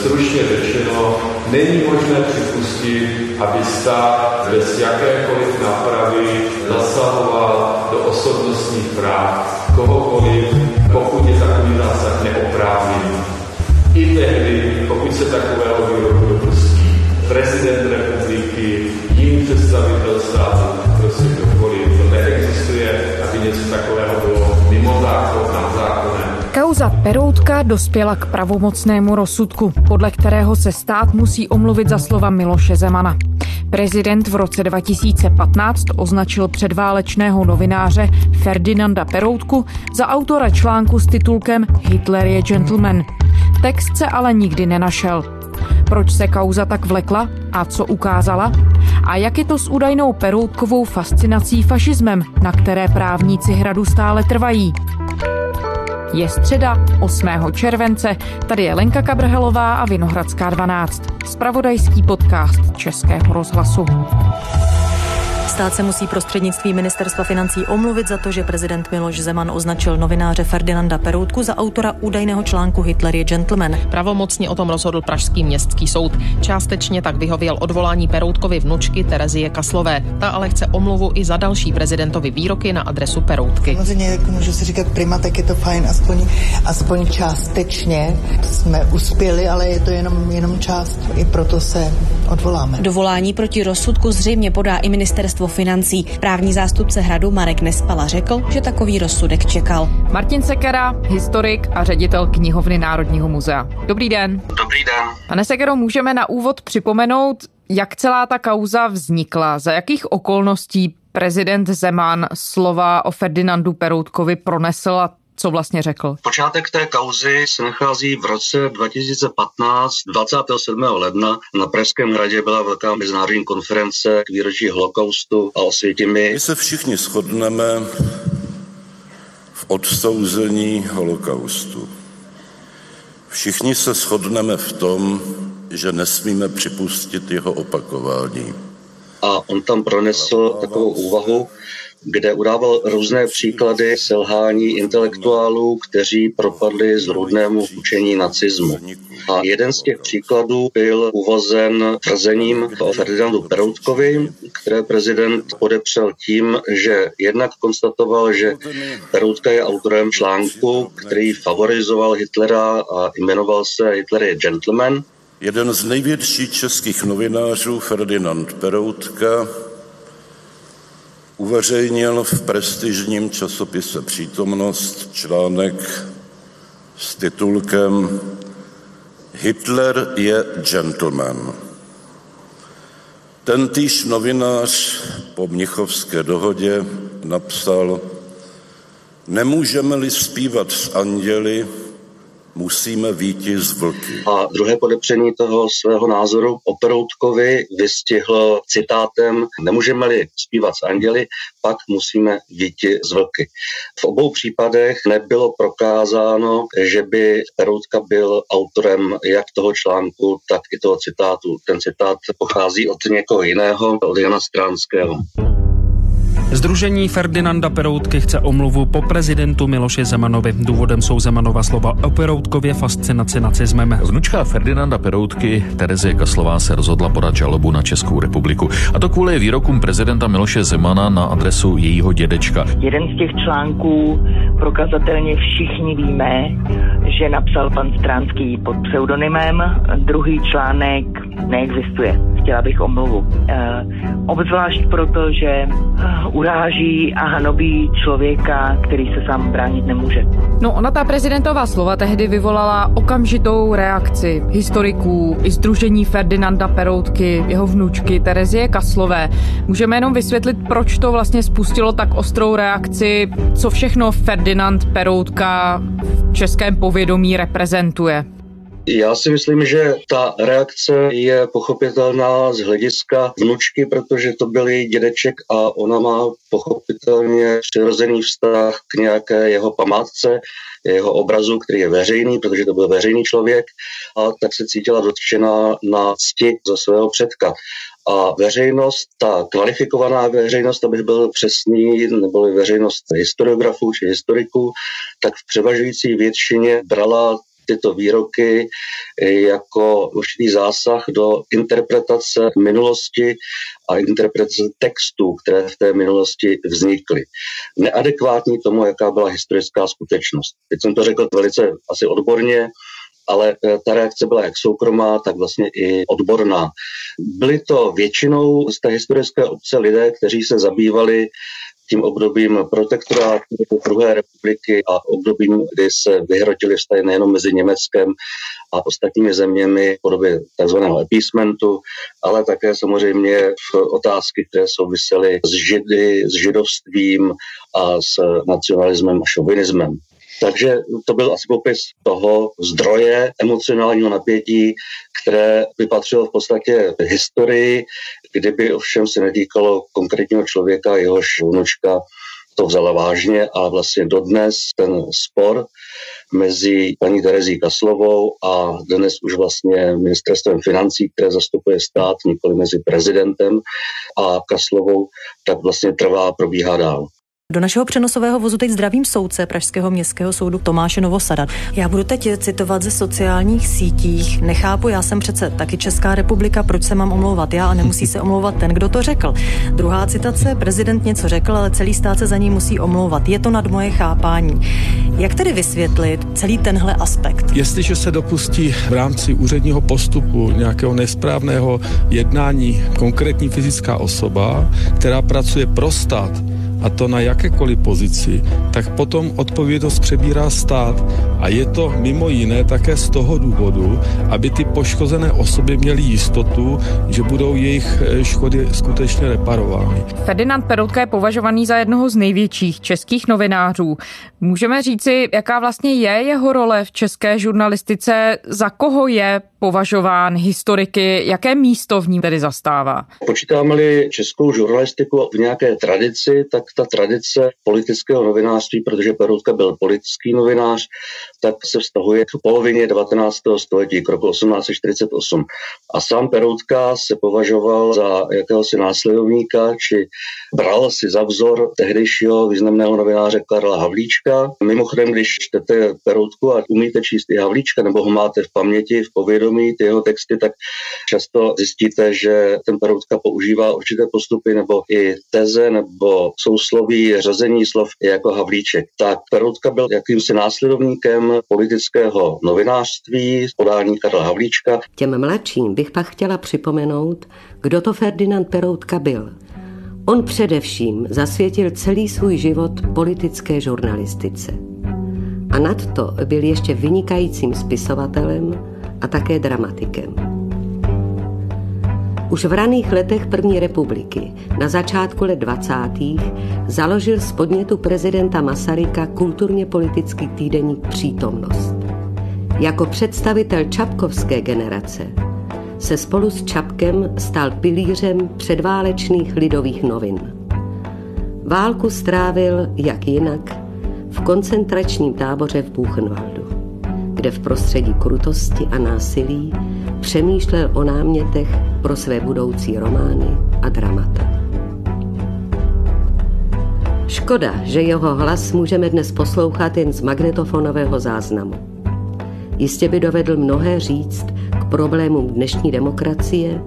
stručně řečeno, není možné připustit, aby stát bez jakékoliv nápravy zasahoval do osobnostních práv kohokoliv, pokud je takový zásah neoprávněný. I tehdy, pokud se takového výroku dopustí prezident republiky, jiný představitel Kauza Peroutka dospěla k pravomocnému rozsudku, podle kterého se stát musí omluvit za slova Miloše Zemana. Prezident v roce 2015 označil předválečného novináře Ferdinanda Peroutku za autora článku s titulkem Hitler je gentleman. Text se ale nikdy nenašel. Proč se kauza tak vlekla a co ukázala? A jak je to s údajnou Peroutkovou fascinací fašismem, na které právníci hradu stále trvají? Je středa 8. července, tady je Lenka Kabrhelová a Vinohradská 12. Spravodajský podcast Českého rozhlasu. Stát se musí prostřednictvím ministerstva financí omluvit za to, že prezident Miloš Zeman označil novináře Ferdinanda Peroutku za autora údajného článku Hitler je gentleman. Pravomocně o tom rozhodl Pražský městský soud. Částečně tak vyhověl odvolání Peroutkovy vnučky Terezie Kaslové. Ta ale chce omluvu i za další prezidentovi výroky na adresu Peroutky. Samozřejmě, jako můžu si říkat prima, tak je to fajn, aspoň, aspoň částečně jsme uspěli, ale je to jenom, jenom část. I proto se odvoláme. Dovolání proti rozsudku zřejmě podá i ministerstvo financí. Právní zástupce hradu Marek Nespala řekl, že takový rozsudek čekal. Martin Sekera, historik a ředitel knihovny Národního muzea. Dobrý den. Dobrý den. Pane Sekero, můžeme na úvod připomenout, jak celá ta kauza vznikla, za jakých okolností prezident Zeman slova o Ferdinandu Peroutkovi pronesl a co vlastně řekl? Počátek té kauzy se nachází v roce 2015, 27. ledna. Na Pražském hradě byla velká mezinárodní konference k výročí holokaustu a osvětimi. My se všichni shodneme v odsouzení holokaustu. Všichni se shodneme v tom, že nesmíme připustit jeho opakování. A on tam pronesl takovou úvahu, kde udával různé příklady selhání intelektuálů, kteří propadli zrůdnému učení nacismu. A jeden z těch příkladů byl uvozen tvrzením o Ferdinandu Peroutkovi, které prezident podepřel tím, že jednak konstatoval, že Peroutka je autorem článku, který favorizoval Hitlera a jmenoval se Hitler je gentleman. Jeden z největších českých novinářů, Ferdinand Peroutka, uveřejnil v prestižním časopise Přítomnost článek s titulkem Hitler je gentleman. Tentýž novinář po Mnichovské dohodě napsal, nemůžeme-li zpívat s anděli, musíme výti z vlky. A druhé podepření toho svého názoru o Peroutkovi vystihl citátem Nemůžeme-li zpívat s anděli, pak musíme výti z vlky. V obou případech nebylo prokázáno, že by Peroutka byl autorem jak toho článku, tak i toho citátu. Ten citát pochází od někoho jiného, od Jana Stránského. Združení Ferdinanda Peroutky chce omluvu po prezidentu Miloše Zemanovi. Důvodem jsou Zemanova slova o Peroutkově fascinaci nacismem. Vnučka Ferdinanda Peroutky Terezie Kaslová se rozhodla podat žalobu na Českou republiku. A to kvůli výrokům prezidenta Miloše Zemana na adresu jejího dědečka. Jeden z těch článků prokazatelně všichni víme, že napsal pan Stránský pod pseudonymem. Druhý článek neexistuje. Chtěla bych omluvu. E, obzvlášť proto, že uráží a hanobí člověka, který se sám bránit nemůže. No ona ta prezidentová slova tehdy vyvolala okamžitou reakci historiků i združení Ferdinanda Peroutky, jeho vnučky Terezie Kaslové. Můžeme jenom vysvětlit, proč to vlastně spustilo tak ostrou reakci, co všechno Ferdinand Peroutka v českém povědomí reprezentuje. Já si myslím, že ta reakce je pochopitelná z hlediska vnučky, protože to byl její dědeček a ona má pochopitelně přirozený vztah k nějaké jeho památce, jeho obrazu, který je veřejný, protože to byl veřejný člověk a tak se cítila dotčená na cti za svého předka. A veřejnost, ta kvalifikovaná veřejnost, abych byl přesný, nebo veřejnost historiografů či historiků, tak v převažující většině brala tyto výroky jako určitý zásah do interpretace minulosti a interpretace textů, které v té minulosti vznikly. Neadekvátní tomu, jaká byla historická skutečnost. Teď jsem to řekl velice asi odborně, ale eh, ta reakce byla jak soukromá, tak vlastně i odborná. Byly to většinou z té historické obce lidé, kteří se zabývali tím obdobím protektorátu druhé republiky a obdobím, kdy se vyhrotili vztahy nejenom mezi Německem a ostatními zeměmi v podobě tzv. appeasementu, ale také samozřejmě v otázky, které souvisely s židy, s židovstvím a s nacionalismem a šovinismem. Takže to byl asi popis toho zdroje emocionálního napětí, které by patřilo v podstatě historii, kdyby ovšem se netýkalo konkrétního člověka, jehož vnučka to vzala vážně a vlastně dodnes ten spor mezi paní Terezí Kaslovou a dnes už vlastně ministerstvem financí, které zastupuje stát, nikoli mezi prezidentem a Kaslovou, tak vlastně trvá, probíhá dál. Do našeho přenosového vozu teď zdravím soudce Pražského městského soudu Tomáše Novosada. Já budu teď citovat ze sociálních sítích. Nechápu, já jsem přece taky Česká republika, proč se mám omlouvat já a nemusí se omlouvat ten, kdo to řekl. Druhá citace, prezident něco řekl, ale celý stát se za ní musí omlouvat. Je to nad moje chápání. Jak tedy vysvětlit celý tenhle aspekt? Jestliže se dopustí v rámci úředního postupu nějakého nesprávného jednání konkrétní fyzická osoba, která pracuje pro stát, a to na jakékoliv pozici, tak potom odpovědnost přebírá stát a je to mimo jiné také z toho důvodu, aby ty poškozené osoby měly jistotu, že budou jejich eh, škody skutečně reparovány. Ferdinand Peroutka je považovaný za jednoho z největších českých novinářů. Můžeme říci, jaká vlastně je jeho role v české žurnalistice, za koho je považován historiky, jaké místo v ní tedy zastává? Počítáme-li českou žurnalistiku v nějaké tradici, tak ta tradice politického novinářství, protože Peroutka byl politický novinář, tak se vztahuje k polovině 19. století, k roku 1848. A sám Peroutka se považoval za jakéhosi následovníka, či bral si za vzor tehdejšího významného novináře Karla Havlíčka. Mimochodem, když čtete Peroutku a umíte číst i Havlíčka, nebo ho máte v paměti, v povědomí, ty jeho texty, tak často zjistíte, že ten Peroutka používá určité postupy nebo i teze nebo sousloví, řazení slov jako Havlíček. Tak Peroutka byl jakýmsi následovníkem politického novinářství, podání Karla Havlíčka. Těm mladším bych pak chtěla připomenout, kdo to Ferdinand Peroutka byl. On především zasvětil celý svůj život politické žurnalistice. A nadto byl ještě vynikajícím spisovatelem a také dramatikem. Už v raných letech první republiky, na začátku let 20. založil z podnětu prezidenta Masaryka kulturně politický týdeník Přítomnost. Jako představitel čapkovské generace se spolu s Čapkem stal pilířem předválečných lidových novin. Válku strávil, jak jinak, v koncentračním táboře v Buchenwaldu, kde v prostředí krutosti a násilí přemýšlel o námětech pro své budoucí romány a dramata. Škoda, že jeho hlas můžeme dnes poslouchat jen z magnetofonového záznamu. Jistě by dovedl mnohé říct k problémům dnešní demokracie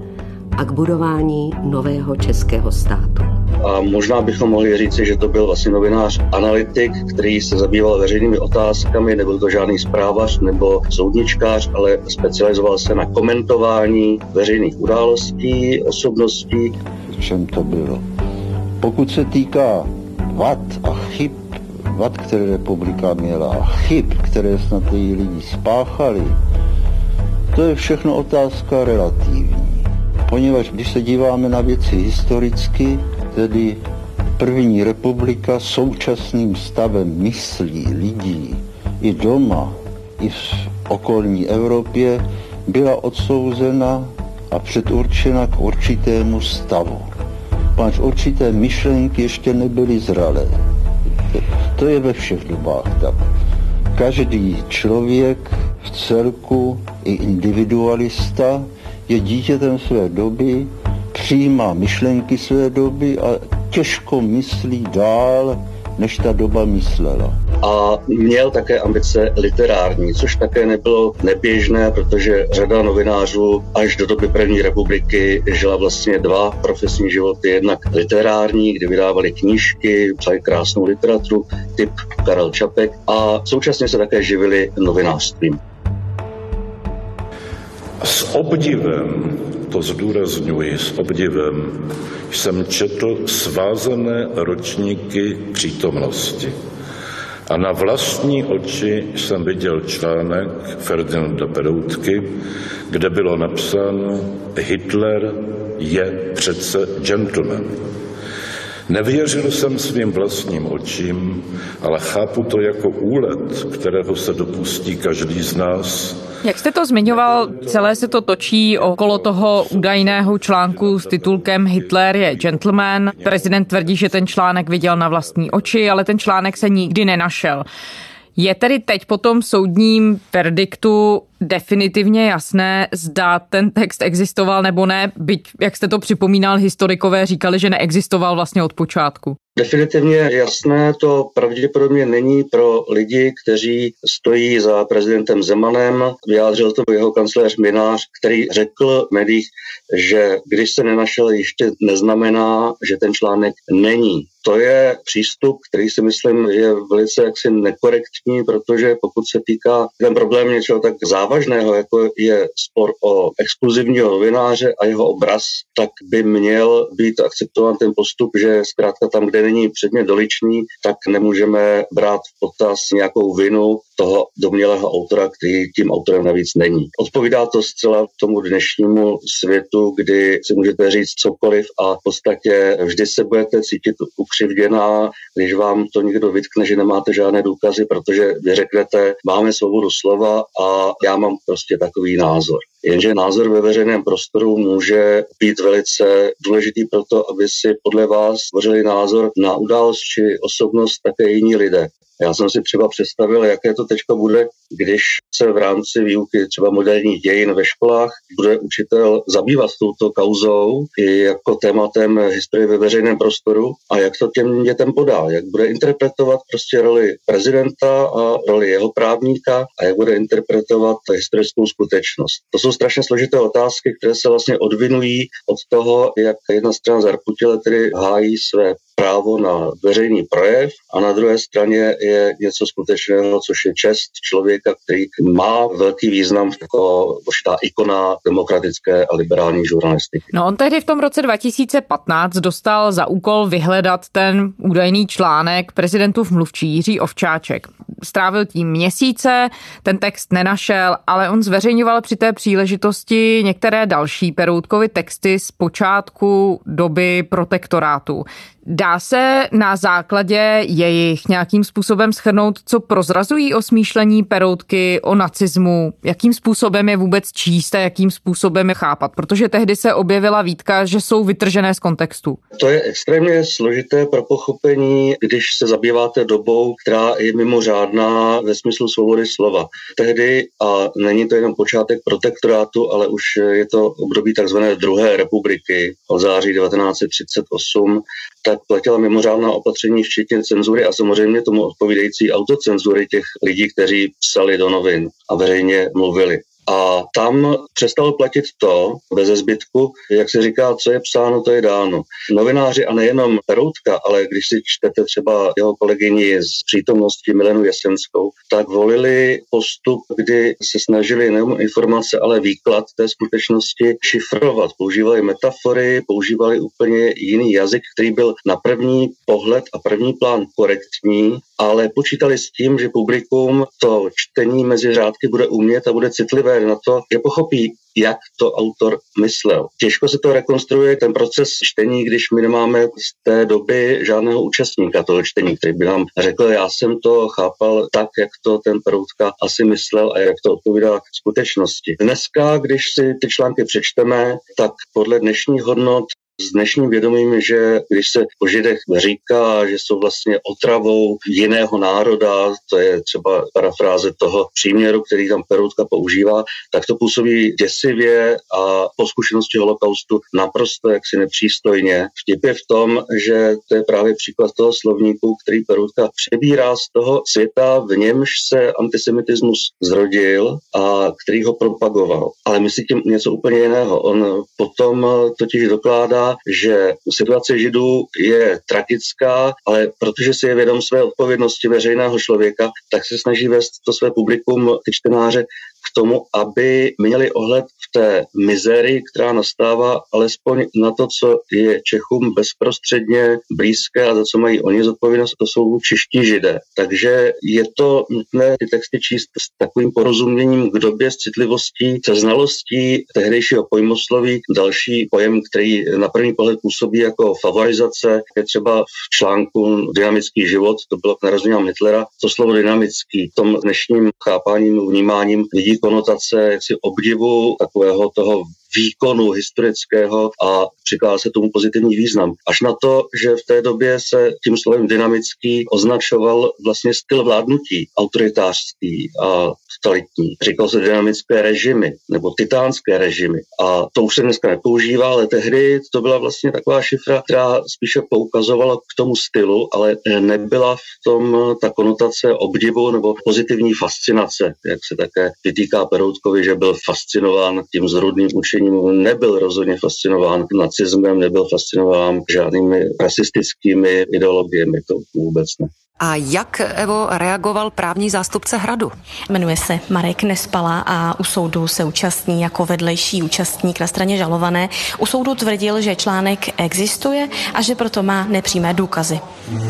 a k budování nového českého státu. A možná bychom mohli říci, že to byl vlastně novinář analytik, který se zabýval veřejnými otázkami, nebyl to žádný zprávař nebo soudničkář, ale specializoval se na komentování veřejných událostí, osobností. Čem to bylo? Pokud se týká vad a chyb, vad, které republika měla, a chyb, které snad její lidi spáchali, to je všechno otázka relativní. Poněvadž když se díváme na věci historicky, tedy první republika současným stavem myslí lidí i doma, i v okolní Evropě byla odsouzena a předurčena k určitému stavu. Páč určité myšlenky ještě nebyly zralé. To je ve všech dobách tak. Každý člověk v celku i individualista je dítětem své doby přijímá myšlenky své doby a těžko myslí dál než ta doba myslela. A měl také ambice literární, což také nebylo neběžné, protože řada novinářů až do doby první republiky žila vlastně dva profesní životy. Jednak literární, kde vydávali knížky, psali krásnou literaturu, typ Karel Čapek a současně se také živili novinářstvím. S obdivem, to zdůrazňuji, s obdivem jsem četl svázané ročníky přítomnosti. A na vlastní oči jsem viděl článek Ferdinanda Peroutky, kde bylo napsáno Hitler je přece gentleman. Nevěřil jsem svým vlastním očím, ale chápu to jako úlet, kterého se dopustí každý z nás. Jak jste to zmiňoval, celé se to točí okolo toho údajného článku s titulkem Hitler je gentleman. Prezident tvrdí, že ten článek viděl na vlastní oči, ale ten článek se nikdy nenašel. Je tedy teď po tom soudním verdiktu definitivně jasné, zda ten text existoval nebo ne, byť, jak jste to připomínal, historikové říkali, že neexistoval vlastně od počátku. Definitivně jasné to pravděpodobně není pro lidi, kteří stojí za prezidentem Zemanem. Vyjádřil to jeho kancléř Minář, který řekl v médiích, že když se nenašel, ještě neznamená, že ten článek není. To je přístup, který si myslím je velice jaksi nekorektní, protože pokud se týká ten problém něčeho tak závažného, jako je spor o exkluzivního novináře a jeho obraz, tak by měl být akceptován ten postup, že zkrátka tam, kde není předmět doličný, tak nemůžeme brát v potaz nějakou vinu toho domělého autora, který tím autorem navíc není. Odpovídá to zcela tomu dnešnímu světu, kdy si můžete říct cokoliv a v podstatě vždy se budete cítit ukřivděná, když vám to někdo vytkne, že nemáte žádné důkazy, protože vy řeknete, máme svobodu slova a já mám prostě takový názor. Jenže názor ve veřejném prostoru může být velice důležitý pro to, aby si podle vás tvořili názor na událost či osobnost také jiní lidé. Já jsem si třeba představil, jaké to teďka bude, když se v rámci výuky třeba moderních dějin ve školách bude učitel zabývat touto kauzou i jako tématem historie ve veřejném prostoru a jak to těm dětem podá, jak bude interpretovat prostě roli prezidenta a roli jeho právníka a jak bude interpretovat historickou skutečnost. To jsou strašně složité otázky, které se vlastně odvinují od toho, jak jedna strana zarputile tedy hájí své právo na veřejný projev a na druhé straně je něco skutečného, což je čest člověka, který má velký význam jako určitá ikona demokratické a liberální žurnalistiky. No on tehdy v tom roce 2015 dostal za úkol vyhledat ten údajný článek prezidentův mluvčí Jiří Ovčáček. Strávil tím měsíce, ten text nenašel, ale on zveřejňoval při té příležitosti některé další Peroutkovy texty z počátku doby protektorátu. Dá se na základě jejich nějakým způsobem schrnout, co prozrazují o smýšlení Peroutky, o nacismu, jakým způsobem je vůbec číst a jakým způsobem je chápat, protože tehdy se objevila výtka, že jsou vytržené z kontextu. To je extrémně složité pro pochopení, když se zabýváte dobou, která je mimořádná ve smyslu svobody slova. Tehdy, a není to jenom počátek protektorátu, ale už je to období takzvané druhé republiky od září 1938, tak platila mimořádná opatření, včetně cenzury a samozřejmě tomu odpovídající autocenzury těch lidí, kteří psali do novin a veřejně mluvili. A tam přestalo platit to, bez zbytku, jak se říká, co je psáno, to je dáno. Novináři a nejenom Peroutka, ale když si čtete třeba jeho kolegyni z přítomnosti Milenu Jesenskou, tak volili postup, kdy se snažili nejenom informace, ale výklad té skutečnosti šifrovat. Používali metafory, používali úplně jiný jazyk, který byl na první pohled a první plán korektní, ale počítali s tím, že publikum to čtení mezi řádky bude umět a bude citlivé na to, že pochopí, jak to autor myslel. Těžko se to rekonstruuje, ten proces čtení, když my nemáme z té doby žádného účastníka toho čtení, který by nám řekl, já jsem to chápal tak, jak to ten Peroutka asi myslel a jak to odpovídá skutečnosti. Dneska, když si ty články přečteme, tak podle dnešních hodnot s dnešním vědomím, že když se o Židech říká, že jsou vlastně otravou jiného národa, to je třeba parafráze toho příměru, který tam Peroutka používá, tak to působí děsivě a po zkušenosti holokaustu naprosto jaksi nepřístojně. Vtip je v tom, že to je právě příklad toho slovníku, který Peroutka přebírá z toho světa, v němž se antisemitismus zrodil a který ho propagoval. Ale myslí tím něco úplně jiného. On potom totiž dokládá, že situace Židů je tragická, ale protože si je vědom své odpovědnosti veřejného člověka, tak se snaží vést to své publikum, ty čtenáře, k tomu, aby měli ohled v té mizérii, která nastává, alespoň na to, co je Čechům bezprostředně blízké a za co mají oni zodpovědnost, to jsou čeští židé. Takže je to nutné ty texty číst s takovým porozuměním k době, s citlivostí, se znalostí tehdejšího pojmosloví. Další pojem, který na první pohled působí jako favorizace, je třeba v článku Dynamický život, to bylo k narozeninám Hitlera, to slovo dynamický v tom dnešním chápáním, vnímáním vidí konotace jaksi obdivu takového toho výkonu historického a přikládá se tomu pozitivní význam. Až na to, že v té době se tím slovem dynamický označoval vlastně styl vládnutí, autoritářský a totalitní. Říkal se dynamické režimy nebo titánské režimy. A to už se dneska nepoužívá, ale tehdy to byla vlastně taková šifra, která spíše poukazovala k tomu stylu, ale nebyla v tom ta konotace obdivu nebo pozitivní fascinace, jak se také vytýká Peroutkovi, že byl fascinován tím zrudným učením, nebyl rozhodně fascinován nacismem, nebyl fascinován žádnými rasistickými ideologiemi, to vůbec ne. A jak, Evo, reagoval právní zástupce Hradu? Jmenuje se Marek Nespala a u soudu se účastní jako vedlejší účastník na straně žalované. U soudu tvrdil, že článek existuje a že proto má nepřímé důkazy.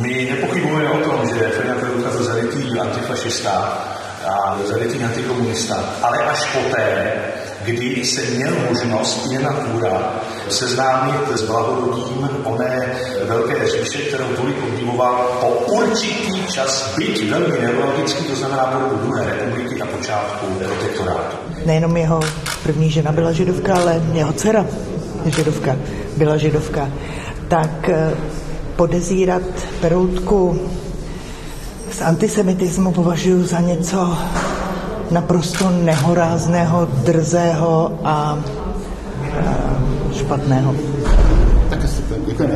My nepochybujeme o tom, že Ferdinand Peroutka byl zarytý antifašista a zarytý antikomunista, ale až poté, kdy se měl možnost Jena Kůra seznámit s blahodotím oné velké říše, kterou tolik obdivoval po určitý čas, byť velmi neurologický, to znamená po druhé republiky a počátku protektorátu. Nejenom jeho první žena byla židovka, ale jeho dcera židovka byla židovka. Tak eh, podezírat Peroutku z antisemitismu považuji za něco naprosto nehorázného, drzého a, a špatného. Tak děkujeme.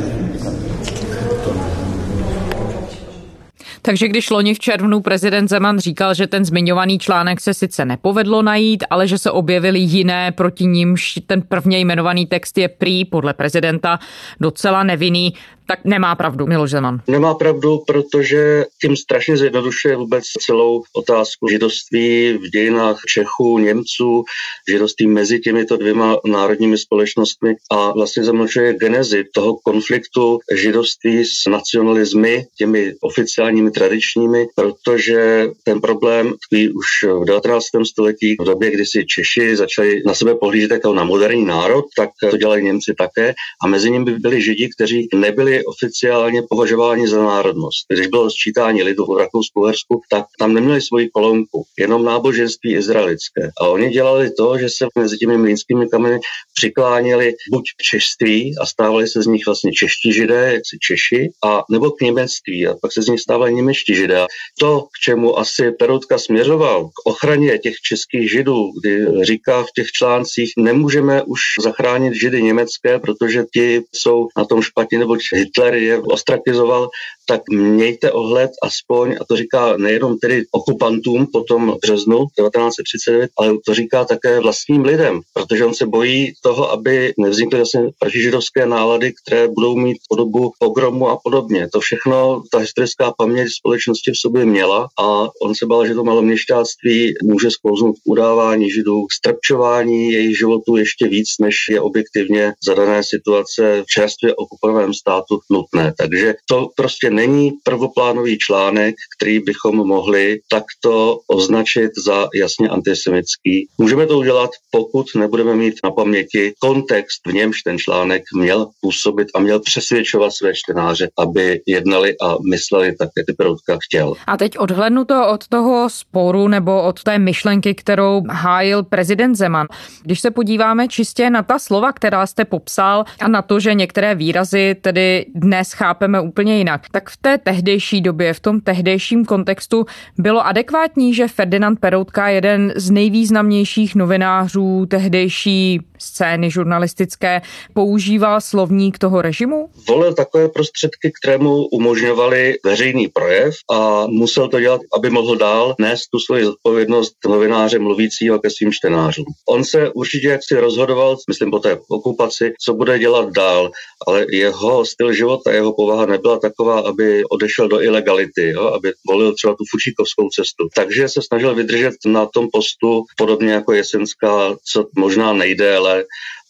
Takže když loni v červnu prezident Zeman říkal, že ten zmiňovaný článek se sice nepovedlo najít, ale že se objevily jiné, proti nímž ten prvně jmenovaný text je prý podle prezidenta docela nevinný, tak nemá pravdu Miloš Zeman. Nemá pravdu, protože tím strašně zjednodušuje vůbec celou otázku židovství v dějinách Čechů, Němců, židovství mezi těmito dvěma národními společnostmi a vlastně zamlčuje genezi toho konfliktu židovství s nacionalismy, těmi oficiálními tradičními, protože ten problém tkví už v 19. století, v době, kdy si Češi začali na sebe pohlížet jako na moderní národ, tak to dělali Němci také a mezi nimi byli Židi, kteří nebyli oficiálně považováni za národnost. Když bylo sčítání lidu v Rakousku, Hersku, tak tam neměli svoji kolonku, jenom náboženství izraelické. A oni dělali to, že se mezi těmi mlínskými kameny přiklánili buď k češství a stávali se z nich vlastně čeští židé, jak si Češi, a nebo k němectví a pak se z nich stávali němečtí židé. To, k čemu asi Peroutka směřoval, k ochraně těch českých židů, kdy říká v těch článcích, nemůžeme už zachránit židy německé, protože ti jsou na tom špatně, nebo Hitler je ostrakizoval, tak mějte ohled aspoň, a to říká nejenom tedy okupantům po tom březnu 1939, ale to říká také vlastním lidem, protože on se bojí toho, aby nevznikly vlastně protižidovské nálady, které budou mít podobu pogromu a podobně. To všechno ta historická paměť společnosti v sobě měla a on se bál, že to maloměšťáctví může sklouznout k udávání židů, k strpčování jejich životů ještě víc, než je objektivně zadané situace v čerstvě okupovaném státu nutné. Takže to prostě není prvoplánový článek, který bychom mohli takto označit za jasně antisemický. Můžeme to udělat, pokud nebudeme mít na paměti kontext, v němž ten článek měl působit a měl přesvědčovat své čtenáře, aby jednali a mysleli tak, jak ty Peroutka chtěl. A teď odhlednu to od toho sporu nebo od té myšlenky, kterou hájil prezident Zeman. Když se podíváme čistě na ta slova, která jste popsal a na to, že některé výrazy tedy dnes chápeme úplně jinak, tak v té tehdejší době, v tom tehdejším kontextu bylo adekvátní, že Ferdinand Peroutka, jeden z nejvýznamnějších novinářů tehdejší scény žurnalistické, používal slovník toho režimu? Volil takové prostředky, které mu umožňovaly veřejný projev a musel to dělat, aby mohl dál nést tu svoji zodpovědnost novináře mluvícího ke svým čtenářům. On se určitě jak si rozhodoval, myslím po té okupaci, co bude dělat dál, ale jeho styl života, jeho povaha nebyla taková, aby odešel do ilegality, jo? aby volil třeba tu fučíkovskou cestu. Takže se snažil vydržet na tom postu podobně jako Jesenská, co možná nejde, ale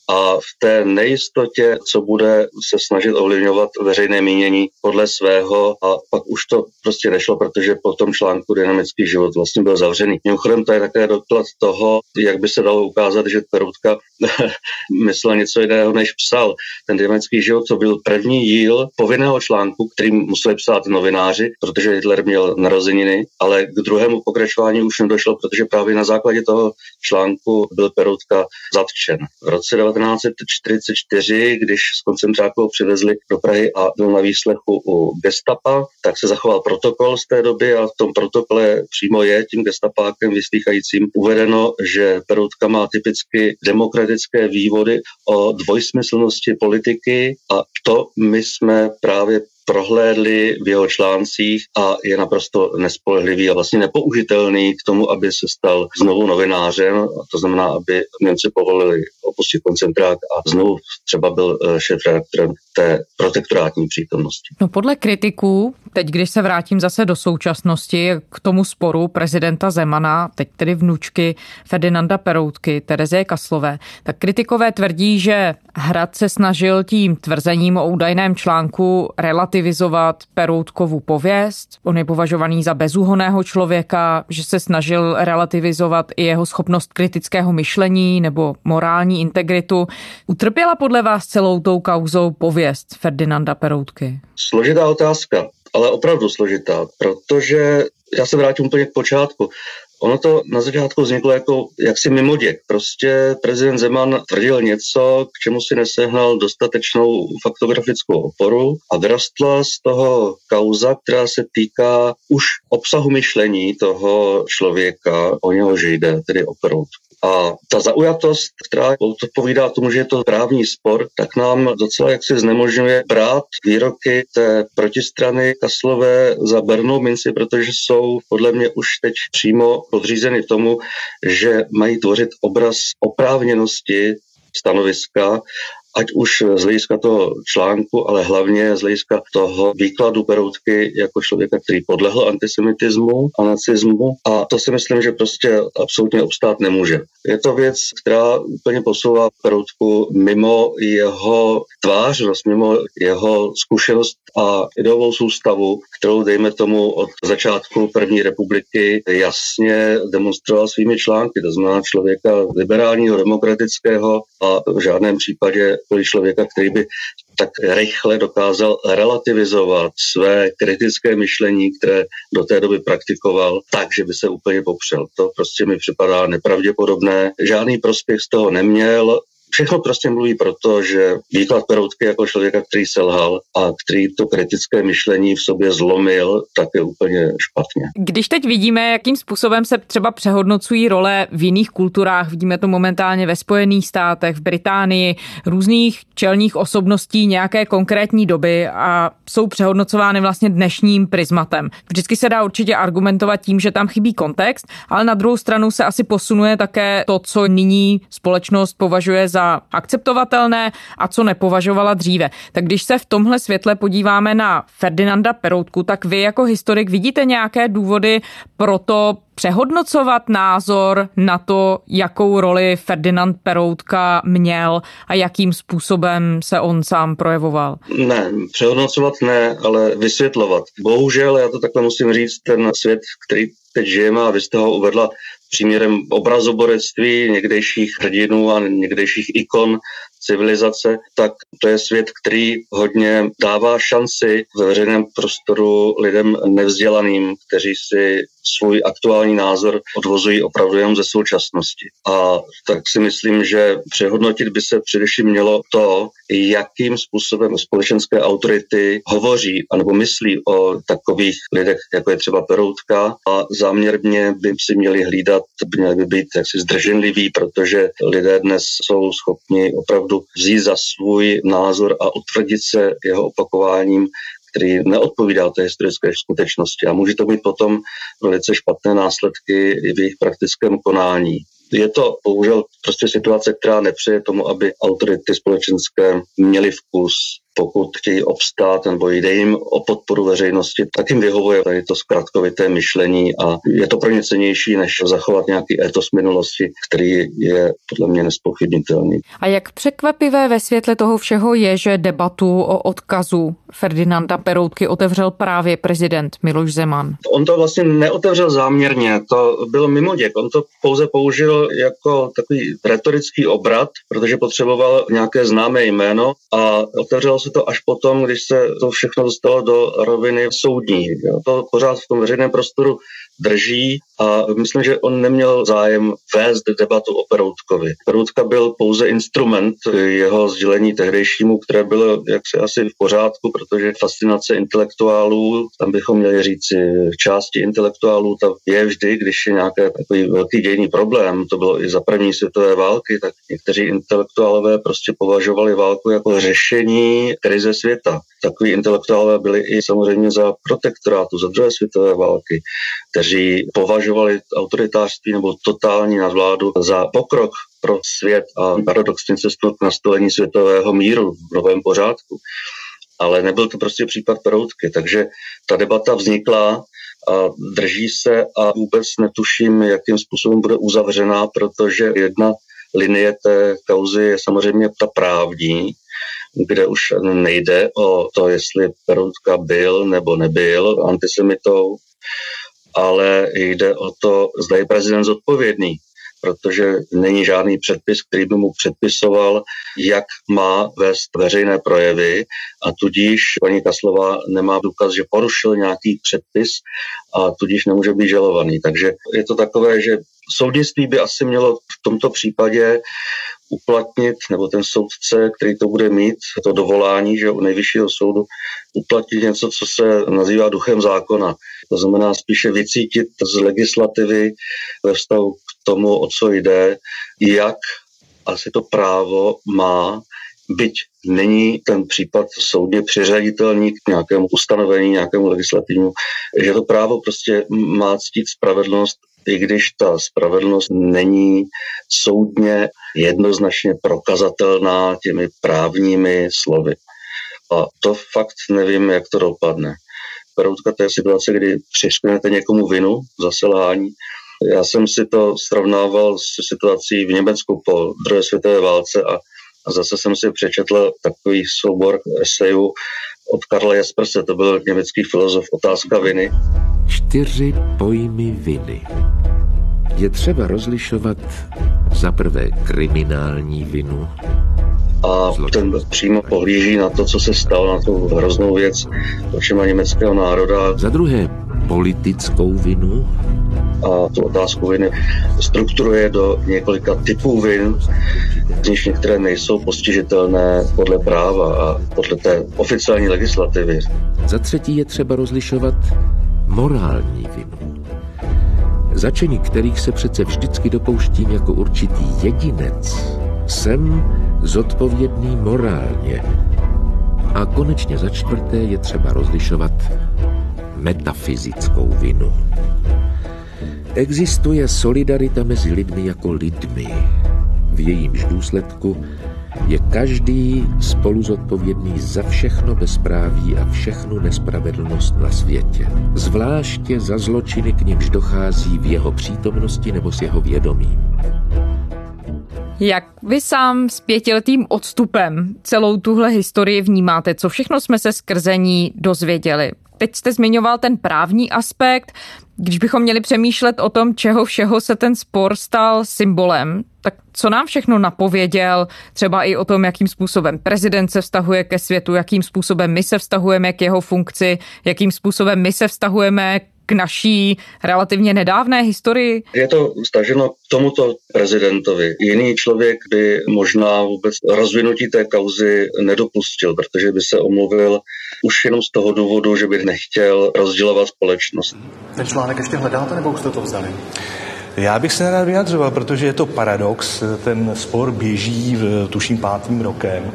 a v té nejistotě, co bude se snažit ovlivňovat veřejné mínění podle svého a pak už to prostě nešlo, protože po tom článku Dynamický život vlastně byl zavřený. Mimochodem to je také doklad toho, jak by se dalo ukázat, že Perutka myslel něco jiného, než psal. Ten Dynamický život to byl první díl povinného článku, který museli psát novináři, protože Hitler měl narozeniny, ale k druhému pokračování už nedošlo, protože právě na základě toho článku byl Perutka zatčen. V roce 1944, když z koncentráku přivezli do Prahy a byl na výslechu u gestapa, tak se zachoval protokol z té doby a v tom protokole přímo je tím gestapákem vyslýchajícím uvedeno, že Peroutka má typicky demokratické vývody o dvojsmyslnosti politiky a to my jsme právě prohlédli v jeho článcích a je naprosto nespolehlivý a vlastně nepoužitelný k tomu, aby se stal znovu novinářem, a to znamená, aby Němci povolili opustit koncentrát a znovu třeba byl eh, šéf redaktorem té protektorátní přítomnosti. No podle kritiků, teď když se vrátím zase do současnosti k tomu sporu prezidenta Zemana, teď tedy vnučky Ferdinanda Peroutky, Terezie Kaslové, tak kritikové tvrdí, že Hrad se snažil tím tvrzením o údajném článku relativizovat Peroutkovu pověst. On je považovaný za bezúhoného člověka, že se snažil relativizovat i jeho schopnost kritického myšlení nebo morální integritu. Utrpěla podle vás celou tou kauzou pověst Ferdinanda Peroutky? Složitá otázka, ale opravdu složitá, protože já se vrátím úplně k počátku. Ono to na začátku vzniklo jako jaksi mimoděk. Prostě prezident Zeman tvrdil něco, k čemu si nesehnal dostatečnou faktografickou oporu a vyrostla z toho kauza, která se týká už obsahu myšlení toho člověka, o něhož jde, tedy o proutku. A ta zaujatost, která odpovídá tomu, že je to právní spor, tak nám docela jaksi znemožňuje brát výroky té protistrany Kaslové za bernou minci, protože jsou podle mě už teď přímo podřízeny tomu, že mají tvořit obraz oprávněnosti stanoviska ať už z hlediska toho článku, ale hlavně z hlediska toho výkladu Peroutky jako člověka, který podlehl antisemitismu a nacismu. A to si myslím, že prostě absolutně obstát nemůže. Je to věc, která úplně posouvá Peroutku mimo jeho tvář, mimo jeho zkušenost a ideovou soustavu, kterou, dejme tomu, od začátku první republiky jasně demonstroval svými články. To znamená člověka liberálního, demokratického a v žádném případě kvůli člověka, který by tak rychle dokázal relativizovat své kritické myšlení, které do té doby praktikoval, tak, že by se úplně popřel. To prostě mi připadá nepravděpodobné. Žádný prospěch z toho neměl, Všechno prostě mluví proto, že výklad Peroutky jako člověka, který selhal a který to kritické myšlení v sobě zlomil, tak je úplně špatně. Když teď vidíme, jakým způsobem se třeba přehodnocují role v jiných kulturách, vidíme to momentálně ve Spojených státech, v Británii, různých čelních osobností nějaké konkrétní doby a jsou přehodnocovány vlastně dnešním prismatem. Vždycky se dá určitě argumentovat tím, že tam chybí kontext, ale na druhou stranu se asi posunuje také to, co nyní společnost považuje za za akceptovatelné a co nepovažovala dříve. Tak když se v tomhle světle podíváme na Ferdinanda Peroutku, tak vy jako historik vidíte nějaké důvody pro to, přehodnocovat názor na to, jakou roli Ferdinand Peroutka měl a jakým způsobem se on sám projevoval? Ne, přehodnocovat ne, ale vysvětlovat. Bohužel, já to takhle musím říct, ten svět, který teď žijeme a vy jste ho uvedla příměrem obrazoborectví někdejších hrdinů a někdejších ikon civilizace, tak to je svět, který hodně dává šanci ve veřejném prostoru lidem nevzdělaným, kteří si svůj aktuální názor odvozují opravdu jenom ze současnosti. A tak si myslím, že přehodnotit by se především mělo to, jakým způsobem společenské autority hovoří anebo myslí o takových lidech, jako je třeba Peroutka a záměrně by si měli hlídat, měli by být jaksi zdrženliví, protože lidé dnes jsou schopni opravdu vzít za svůj názor a utvrdit se jeho opakováním který neodpovídá té historické skutečnosti a může to mít potom velice špatné následky i v jejich praktickém konání. Je to bohužel prostě situace, která nepřeje tomu, aby autority společenské měly vkus pokud chtějí obstát nebo jde jim o podporu veřejnosti, tak jim vyhovuje tady to zkratkovité myšlení a je to pro ně cenější, než zachovat nějaký etos minulosti, který je podle mě nespochybnitelný. A jak překvapivé ve světle toho všeho je, že debatu o odkazu Ferdinanda Peroutky otevřel právě prezident Miloš Zeman. On to vlastně neotevřel záměrně, to bylo mimo děk. On to pouze použil jako takový retorický obrat, protože potřeboval nějaké známé jméno a otevřel se to až potom, když se to všechno dostalo do roviny soudní. Jo. To pořád v tom veřejném prostoru drží a myslím, že on neměl zájem vést debatu o Peroutkovi. Peroutka byl pouze instrument jeho sdělení tehdejšímu, které bylo jaksi asi v pořádku, protože fascinace intelektuálů, tam bychom měli říci části intelektuálů, ta je vždy, když je nějaký takový velký dějný problém, to bylo i za první světové války, tak někteří intelektuálové prostě považovali válku jako řešení krize světa. Takový intelektuálové byli i samozřejmě za protektorátu, za druhé světové války, kteří považovali autoritářství nebo totální nadvládu za pokrok pro svět a paradoxně cestu k nastolení světového míru v novém pořádku. Ale nebyl to prostě případ Peroutky, takže ta debata vznikla a drží se a vůbec netuším, jakým způsobem bude uzavřená, protože jedna linie té kauzy je samozřejmě ta právní, kde už nejde o to, jestli Peroutka byl nebo nebyl antisemitou, ale jde o to, zda je prezident zodpovědný, protože není žádný předpis, který by mu předpisoval, jak má vést veřejné projevy a tudíž paní Kaslová nemá důkaz, že porušil nějaký předpis a tudíž nemůže být žalovaný. Takže je to takové, že soudnictví by asi mělo v tomto případě uplatnit, nebo ten soudce, který to bude mít, to dovolání, že u nejvyššího soudu uplatnit něco, co se nazývá duchem zákona. To znamená spíše vycítit z legislativy ve vztahu k tomu, o co jde, jak asi to právo má, byť není ten případ soudně přiřaditelný k nějakému ustanovení, nějakému legislativnímu, že to právo prostě má ctít spravedlnost i když ta spravedlnost není soudně jednoznačně prokazatelná těmi právními slovy. A to fakt nevím, jak to dopadne. Peroutka je situace, kdy přišknete někomu vinu za selhání. Já jsem si to srovnával s situací v Německu po druhé světové válce a, a zase jsem si přečetl takový soubor esejů od Karla Jasperse, to byl německý filozof Otázka viny. Čtyři pojmy viny. Je třeba rozlišovat za prvé kriminální vinu, a ten přímo pohlíží na to, co se stalo, na tu hroznou věc očima německého národa. Za druhé politickou vinu. A tu otázku viny strukturuje do několika typů vin, z nich některé nejsou postižitelné podle práva a podle té oficiální legislativy. Za třetí je třeba rozlišovat morální vinu. Začení kterých se přece vždycky dopouštím jako určitý jedinec. Jsem zodpovědný morálně. A konečně za čtvrté je třeba rozlišovat metafyzickou vinu. Existuje solidarita mezi lidmi jako lidmi. v jejímž důsledku je každý spolu zodpovědný za všechno bezpráví a všechnu nespravedlnost na světě. Zvláště za zločiny, k nimž dochází v jeho přítomnosti nebo s jeho vědomím. Jak vy sám s pětiletým odstupem celou tuhle historii vnímáte? Co všechno jsme se skrze ní dozvěděli? Teď jste zmiňoval ten právní aspekt. Když bychom měli přemýšlet o tom, čeho všeho se ten spor stal symbolem, tak co nám všechno napověděl, třeba i o tom, jakým způsobem prezident se vztahuje ke světu, jakým způsobem my se vztahujeme k jeho funkci, jakým způsobem my se vztahujeme k naší relativně nedávné historii? Je to staženo k tomuto prezidentovi. Jiný člověk by možná vůbec rozvinutí té kauzy nedopustil, protože by se omluvil už jenom z toho důvodu, že by nechtěl rozdělovat společnost. Ten článek ještě hledáte, nebo už jste to vzali? Já bych se nerad vyjadřoval, protože je to paradox. Ten spor běží v tuším pátým rokem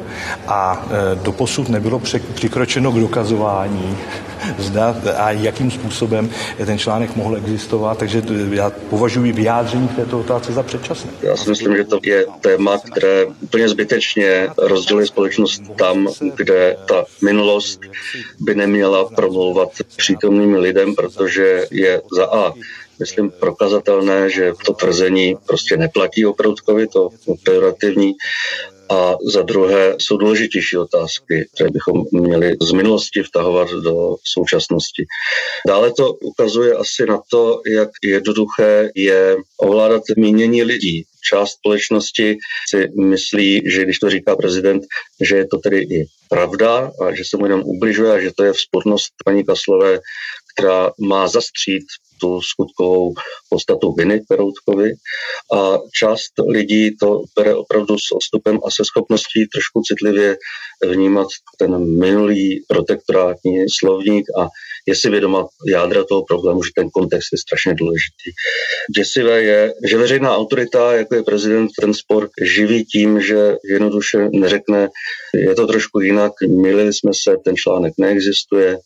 a e, doposud nebylo přikročeno k dokazování, zda a jakým způsobem ten článek mohl existovat, takže já považuji vyjádření v této otázce za předčasné. Já si myslím, že to je téma, které úplně zbytečně rozděluje společnost tam, kde ta minulost by neměla promlouvat přítomným lidem, protože je za A myslím, prokazatelné, že to tvrzení prostě neplatí o Proutkovi, to pejorativní. A za druhé jsou důležitější otázky, které bychom měli z minulosti vtahovat do současnosti. Dále to ukazuje asi na to, jak jednoduché je ovládat mínění lidí. Část společnosti si myslí, že když to říká prezident, že je to tedy i pravda a že se mu jenom ubližuje a že to je vzpornost paní Kaslové, která má zastřít tu skutkovou podstatu viny Peroutkovi a část lidí to bere opravdu s odstupem a se schopností trošku citlivě vnímat ten minulý protektorátní slovník a je si vědoma jádra toho problému, že ten kontext je strašně důležitý. Děsivé je, že veřejná autorita, jako je prezident, ten spor živí tím, že jednoduše neřekne, je to trošku jinak, milili jsme se, ten článek neexistuje,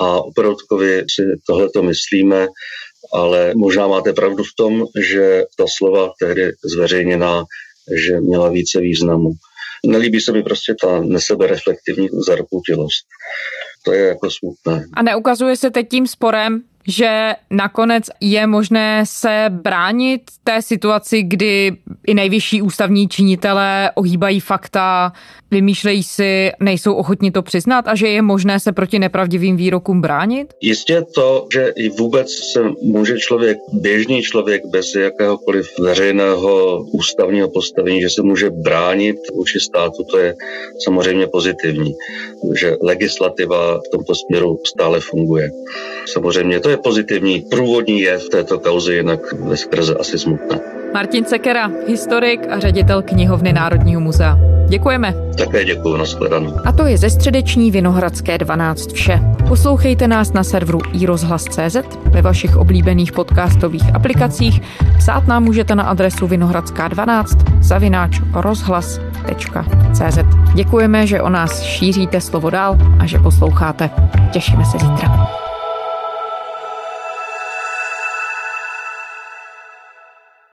a o Perotkovi si tohleto myslíme, ale možná máte pravdu v tom, že ta slova tehdy zveřejněná, že měla více významu. Nelíbí se mi prostě ta nesebereflektivní zarputilost. To je jako smutné. A neukazuje se teď tím sporem, že nakonec je možné se bránit té situaci, kdy i nejvyšší ústavní činitelé ohýbají fakta, vymýšlejí si, nejsou ochotni to přiznat a že je možné se proti nepravdivým výrokům bránit? Jistě to, že i vůbec se může člověk, běžný člověk bez jakéhokoliv veřejného ústavního postavení, že se může bránit vůči státu, to je samozřejmě pozitivní, že legislativa v tomto směru stále funguje. Samozřejmě to je pozitivní průvodní je v této kauze, jinak ve skrze asi smutné. Martin Sekera, historik a ředitel knihovny Národního muzea. Děkujeme. Také děkuji, nashledanou. A to je ze středeční Vinohradské 12 vše. Poslouchejte nás na serveru iRozhlas.cz, ve vašich oblíbených podcastových aplikacích. Psát nám můžete na adresu vinohradská12 zavináč rozhlas.cz. Děkujeme, že o nás šíříte slovo dál a že posloucháte. Těšíme se zítra.